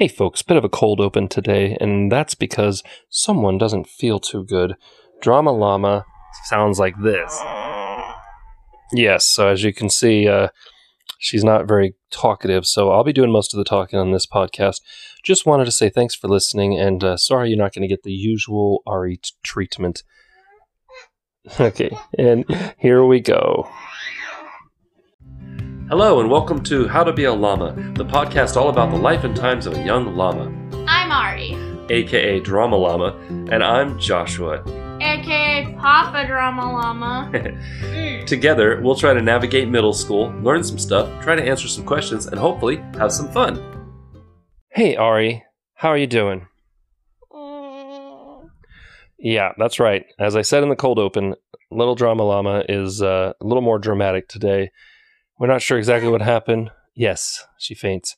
Hey folks, bit of a cold open today, and that's because someone doesn't feel too good. Drama Llama sounds like this. Yes, so as you can see, uh, she's not very talkative, so I'll be doing most of the talking on this podcast. Just wanted to say thanks for listening, and uh, sorry you're not going to get the usual Ari treatment. Okay, and here we go. Hello, and welcome to How to Be a Llama, the podcast all about the life and times of a young llama, I'm Ari, aka Drama Llama, and I'm Joshua. aka Papa Drama Llama. Mm. Together, we'll try to navigate middle school, learn some stuff, try to answer some questions, and hopefully have some fun. Hey, Ari, how are you doing? Yeah, that's right. As I said in the cold open, Little Drama Llama is uh, a little more dramatic today. We're not sure exactly what happened. Yes, she faints.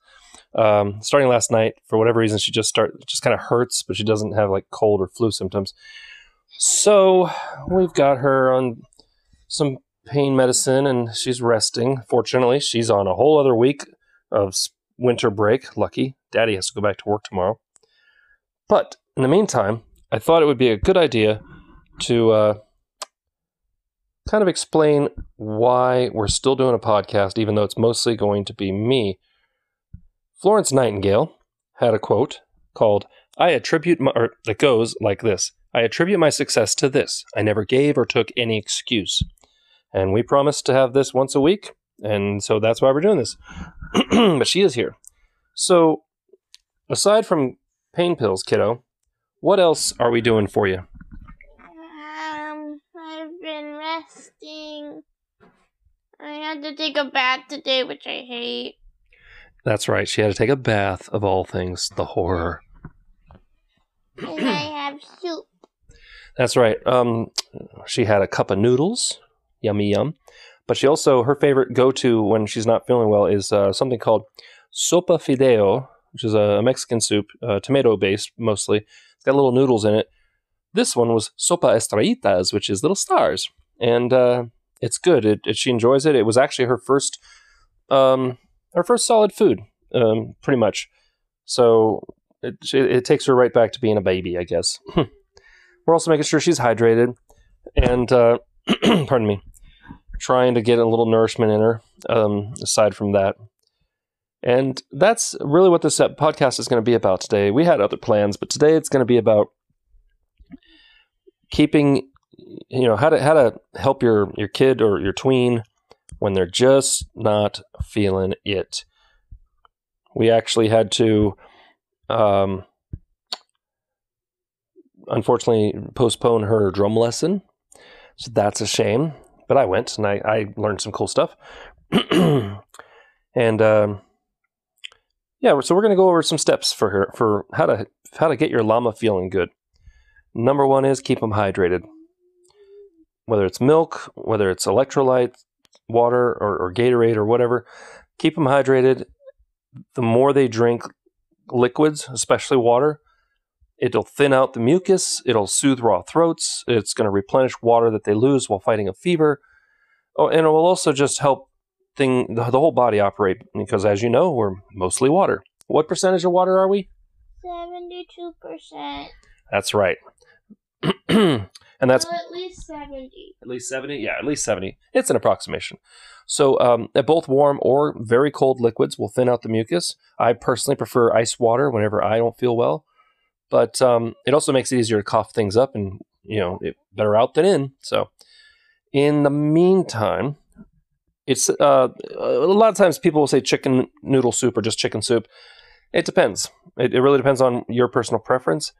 Um, starting last night, for whatever reason, she just start just kind of hurts, but she doesn't have like cold or flu symptoms. So we've got her on some pain medicine, and she's resting. Fortunately, she's on a whole other week of winter break. Lucky, Daddy has to go back to work tomorrow. But in the meantime, I thought it would be a good idea to uh, kind of explain why we're still doing a podcast, even though it's mostly going to be me. Florence Nightingale had a quote called, I attribute my, or that goes like this I attribute my success to this. I never gave or took any excuse. And we promised to have this once a week, and so that's why we're doing this. but she is here. So, aside from pain pills, kiddo, what else are we doing for you? Um, I've been resting. I had to take a bath today, which I hate. That's right, she had to take a bath of all things, the horror. And I have soup. That's right. Um, she had a cup of noodles, yummy yum. But she also her favorite go to when she's not feeling well is uh, something called sopa fideo, which is a Mexican soup, uh, tomato based mostly. It's got little noodles in it. This one was sopa estrellitas, which is little stars, and uh, it's good. It, it, she enjoys it. It was actually her first, um, her first solid food, um, pretty much. So it, it takes her right back to being a baby, I guess. We're also making sure she's hydrated, and uh, pardon me, trying to get a little nourishment in her. Um, aside from that, and that's really what this podcast is going to be about today. We had other plans, but today it's going to be about keeping, you know, how to how to help your your kid or your tween when they're just not feeling it. We actually had to. Um, unfortunately postpone her drum lesson. So that's a shame. But I went and I, I learned some cool stuff. and um, yeah, so we're going to go over some steps for her for how to how to get your llama feeling good. Number one is keep them hydrated. Whether it's milk, whether it's electrolyte, water, or, or Gatorade or whatever, keep them hydrated. The more they drink liquids, especially water, It'll thin out the mucus. It'll soothe raw throats. It's going to replenish water that they lose while fighting a fever. Oh, and it will also just help thing the, the whole body operate because, as you know, we're mostly water. What percentage of water are we? 72%. That's right. and that's Well, at least 70. At least 70? Yeah, at least 70. It's an approximation. So, um, both warm or very cold liquids will thin out the mucus. I personally prefer ice water whenever I don't feel well. But um, it also makes it easier to cough things up and, you know, it, better out than in. So, in the meantime, it's uh, a lot of times people will say chicken noodle soup or just chicken soup. It depends. It, it really depends on your personal preference.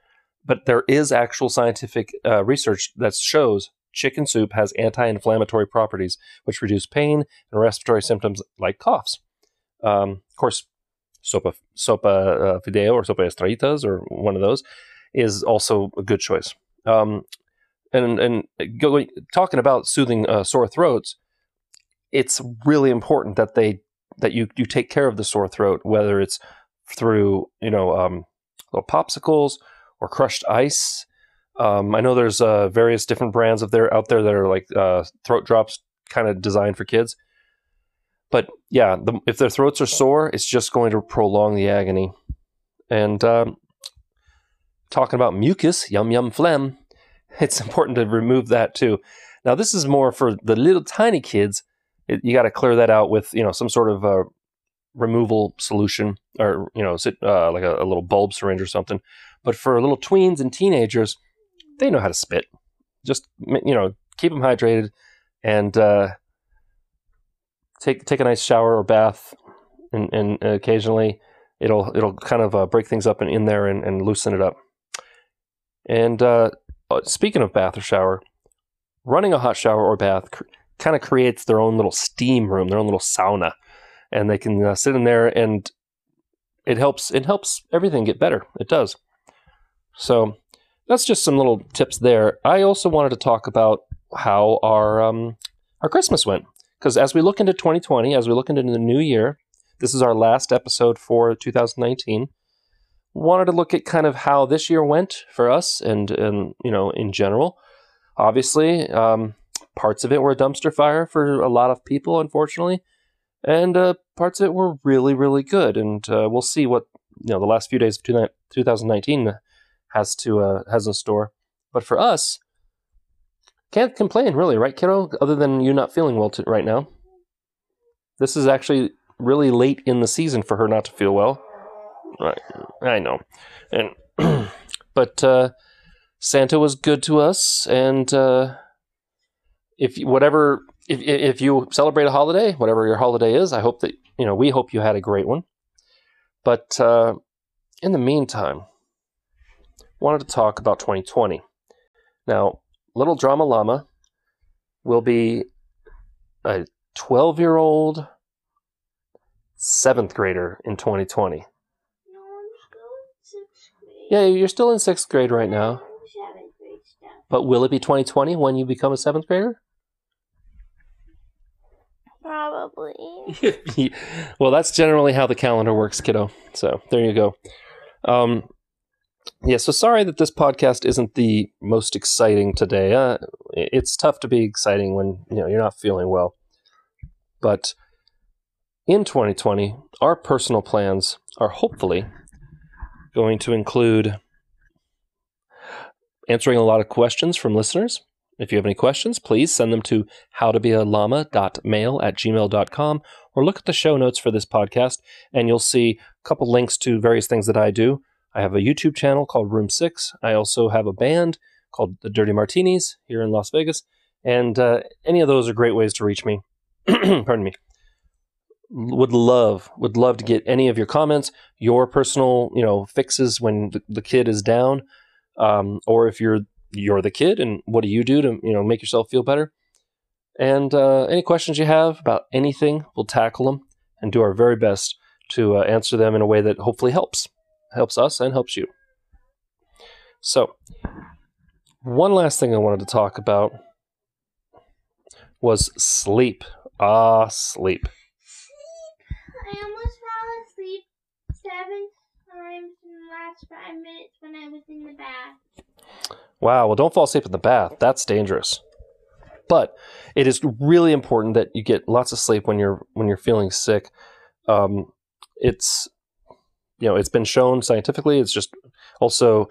But there is actual scientific uh, research that shows chicken soup has anti-inflammatory properties, which reduce pain and respiratory symptoms like coughs. Um, of course, sopa sopa uh, fideo or sopa estrellitas or one of those is also a good choice. Um, and and go, talking about soothing uh, sore throats, it's really important that they that you you take care of the sore throat, whether it's through you know um, little popsicles or crushed ice. Um, I know there's uh, various different brands of there out there that are like uh, throat drops, kind of designed for kids. But yeah, the, if their throats are sore, it's just going to prolong the agony. And um, talking about mucus, yum yum phlegm, it's important to remove that too. Now, this is more for the little tiny kids. It, you got to clear that out with you know some sort of uh, removal solution, or you know, sit, uh, like a, a little bulb syringe or something. But for little tweens and teenagers, they know how to spit. Just you know, keep them hydrated and uh, take take a nice shower or bath, and, and occasionally it'll it'll kind of uh, break things up in, in there and, and loosen it up. And uh, speaking of bath or shower, running a hot shower or bath cr- kind of creates their own little steam room, their own little sauna, and they can uh, sit in there and it helps it helps everything get better. It does. So that's just some little tips there. I also wanted to talk about how our um, our Christmas went because as we look into 2020, as we look into the new year, this is our last episode for 2019. Wanted to look at kind of how this year went for us and and you know in general. Obviously, um, parts of it were a dumpster fire for a lot of people, unfortunately, and uh, parts of it were really really good. And uh, we'll see what you know the last few days of 2019 has to uh, has in store. But for us, can't complain really, right, kiddo? Other than you not feeling well right now. This is actually really late in the season for her not to feel well. Right, I know, and but uh, Santa was good to us, and uh, if whatever if if you celebrate a holiday, whatever your holiday is, I hope that you know we hope you had a great one. But uh, in the meantime, wanted to talk about 2020. Now, Little Drama Llama will be a 12 year old seventh grader in 2020. No, I'm still sixth grade. Yeah, you're still in sixth grade right now. Grade. But will it be 2020 when you become a seventh grader? Probably. well, that's generally how the calendar works, kiddo. So there you go. Um, yeah, so sorry that this podcast isn't the most exciting today. Uh, it's tough to be exciting when you know you're not feeling well. But in 2020, our personal plans are hopefully going to include answering a lot of questions from listeners. If you have any questions, please send them to howtobealama.mail at gmail.com or look at the show notes for this podcast, and you'll see a couple links to various things that I do. I have a YouTube channel called Room 6. I also have a band called the Dirty Martinis here in Las Vegas. And uh, any of those are great ways to reach me. Pardon me. Would love, would love to get any of your comments, your personal, you know, fixes when the, the kid is down, um, or if you're you're the kid and what do you do to you know make yourself feel better. And uh, any questions you have about anything, we'll tackle them and do our very best to uh, answer them in a way that hopefully helps helps us and helps you. So, one last thing I wanted to talk about was sleep. Ah, sleep. I almost fell asleep seven times in the last five minutes when I was in the bath. Wow, well, don't fall asleep in the bath. That's dangerous. But it is really important that you get lots of sleep when you're when you're feeling sick. Um, it's you know it's been shown scientifically. It's just also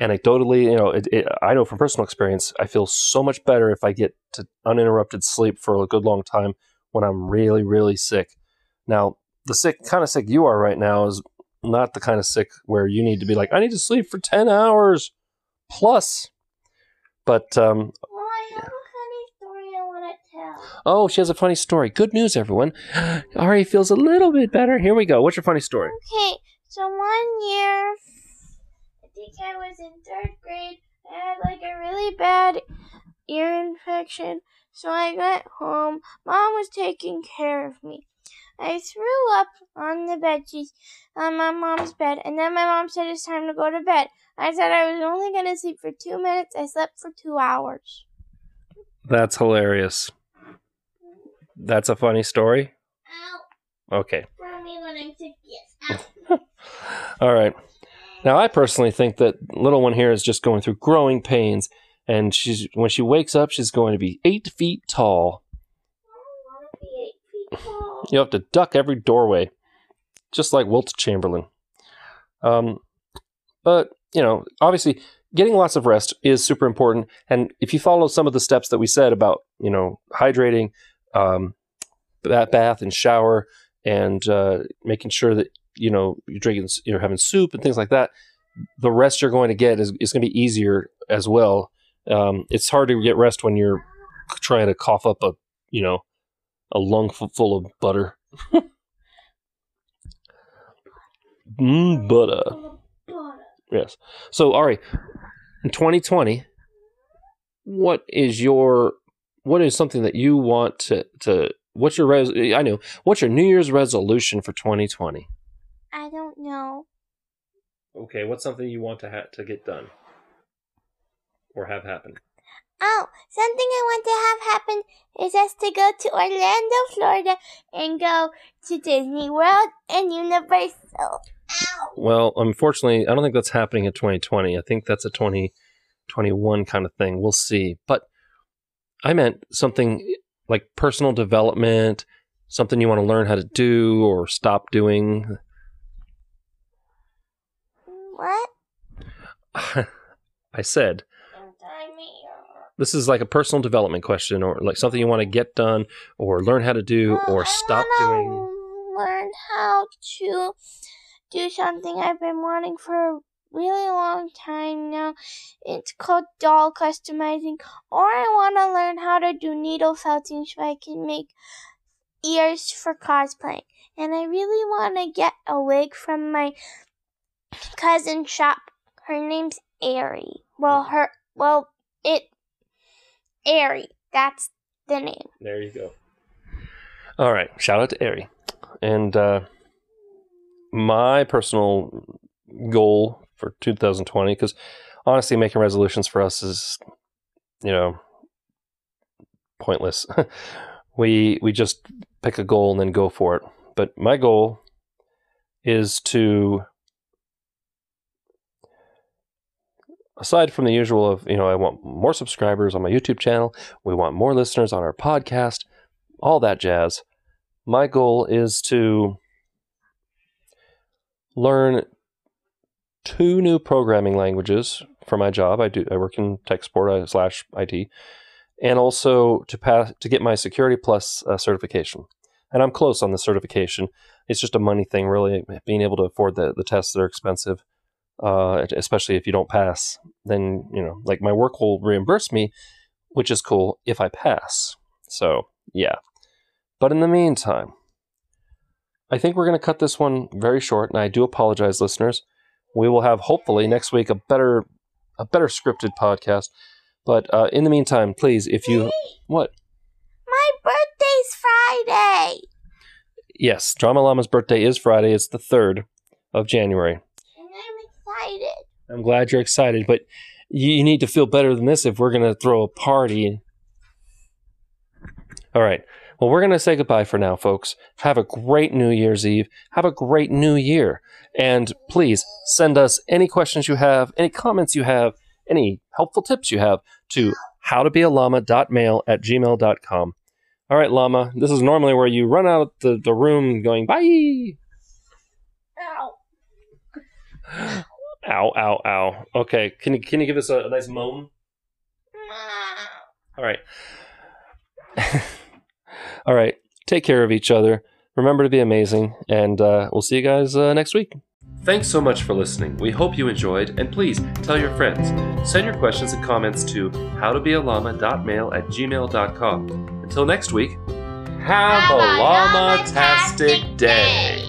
anecdotally, you know, it, it, I know from personal experience, I feel so much better if I get to uninterrupted sleep for a good long time when I'm really, really sick. Now, the sick kind of sick you are right now is not the kind of sick where you need to be like, I need to sleep for 10 hours plus. But, um, Well, I a funny story I want to tell. oh, she has a funny story. Good news, everyone. Ari feels a little bit better. Here we go. What's your funny story? Okay, so one year, I think I was in third grade. I had like a really bad ear infection, so I went home. Mom was taking care of me. I threw up on the bed sheets on my mom's bed, and then my mom said it's time to go to bed. I said I was only going to sleep for two minutes. I slept for two hours. That's hilarious. That's a funny story. Ow, Okay. me when I'm sick, yes. Ow. All right. Now, I personally think that little one here is just going through growing pains, and she's when she wakes up, she's going to be eight feet tall. Be eight feet tall. You have to duck every doorway, just like Wilt Chamberlain. Um, but you know, obviously, getting lots of rest is super important. And if you follow some of the steps that we said about, you know, hydrating, um, bath, bath and shower, and uh, making sure that you know you're drinking, you're having soup and things like that, the rest you're going to get is, is going to be easier as well. Um, it's hard to get rest when you're trying to cough up a, you know, a lung full of butter. mm, butter. Yes. So, Ari, in 2020, what is your what is something that you want to to what's your res I know what's your New Year's resolution for 2020? Know. Okay, what's something you want to ha- to get done or have happen? Oh, something I want to have happen is us to go to Orlando, Florida, and go to Disney World and Universal. Ow. Well, unfortunately, I don't think that's happening in 2020. I think that's a 2021 kind of thing. We'll see. But I meant something like personal development, something you want to learn how to do or stop doing. What? I said Don't tie me up. this is like a personal development question or like something you want to get done or learn how to do Well, or I stop doing. Learn how to do something I've been wanting for a really long time now. It's called doll customizing, or I want to learn how to do needle felting so I can make ears for cosplaying. And I really want to get a wig from my cousin's shop. Her name's Airy. Well, her well it Airy. That's the name. There you go. All right. Shout out to Ari. And uh, my personal goal for 2020, because honestly, making resolutions for us is, you know, pointless. we we just pick a goal and then go for it. But my goal is to aside from the usual of you know i want more subscribers on my youtube channel we want more listeners on our podcast all that jazz my goal is to learn two new programming languages for my job. I do i work in tech support slash it and also to pass to get my security plus uh, certification. And i'm close on the certification. It's just a money thing really being able to afford the, the tests that are expensive uh, especially if you don't pass then you know like my work will reimburse me which is cool if i pass. So yeah. But in the meantime i think we're going to cut this one very short and i do apologize listeners. We will have hopefully next week a better a better scripted podcast. But uh, in the meantime please if you what? My birthday's Friday. yes drama llama's birthday is friday. It's the 3rd of january excited. I'm glad you're excited, but you, need to feel better than this if we're going to throw a party. All right. Well, we're going to say goodbye for now, folks. Have a great New Year's Eve. Have a great New Year. And please send us any questions you have, any comments you have, any helpful tips you have to howtobealama.mail at gmail.com. All right, Llama, this is normally where you run out of the, the room going, bye. Ow. Ow, ow, ow. Okay, can you can you give us a, a nice moan? All right. All right. Take care of each other. Remember to be amazing, and uh, we'll see you guys uh, next week. Thanks so much for listening. We hope you enjoyed, and please tell your friends. Send your questions and comments to howtobealama.mail at gmail.com. Until next week, have, Have a a llama-tastic llama-tastic day.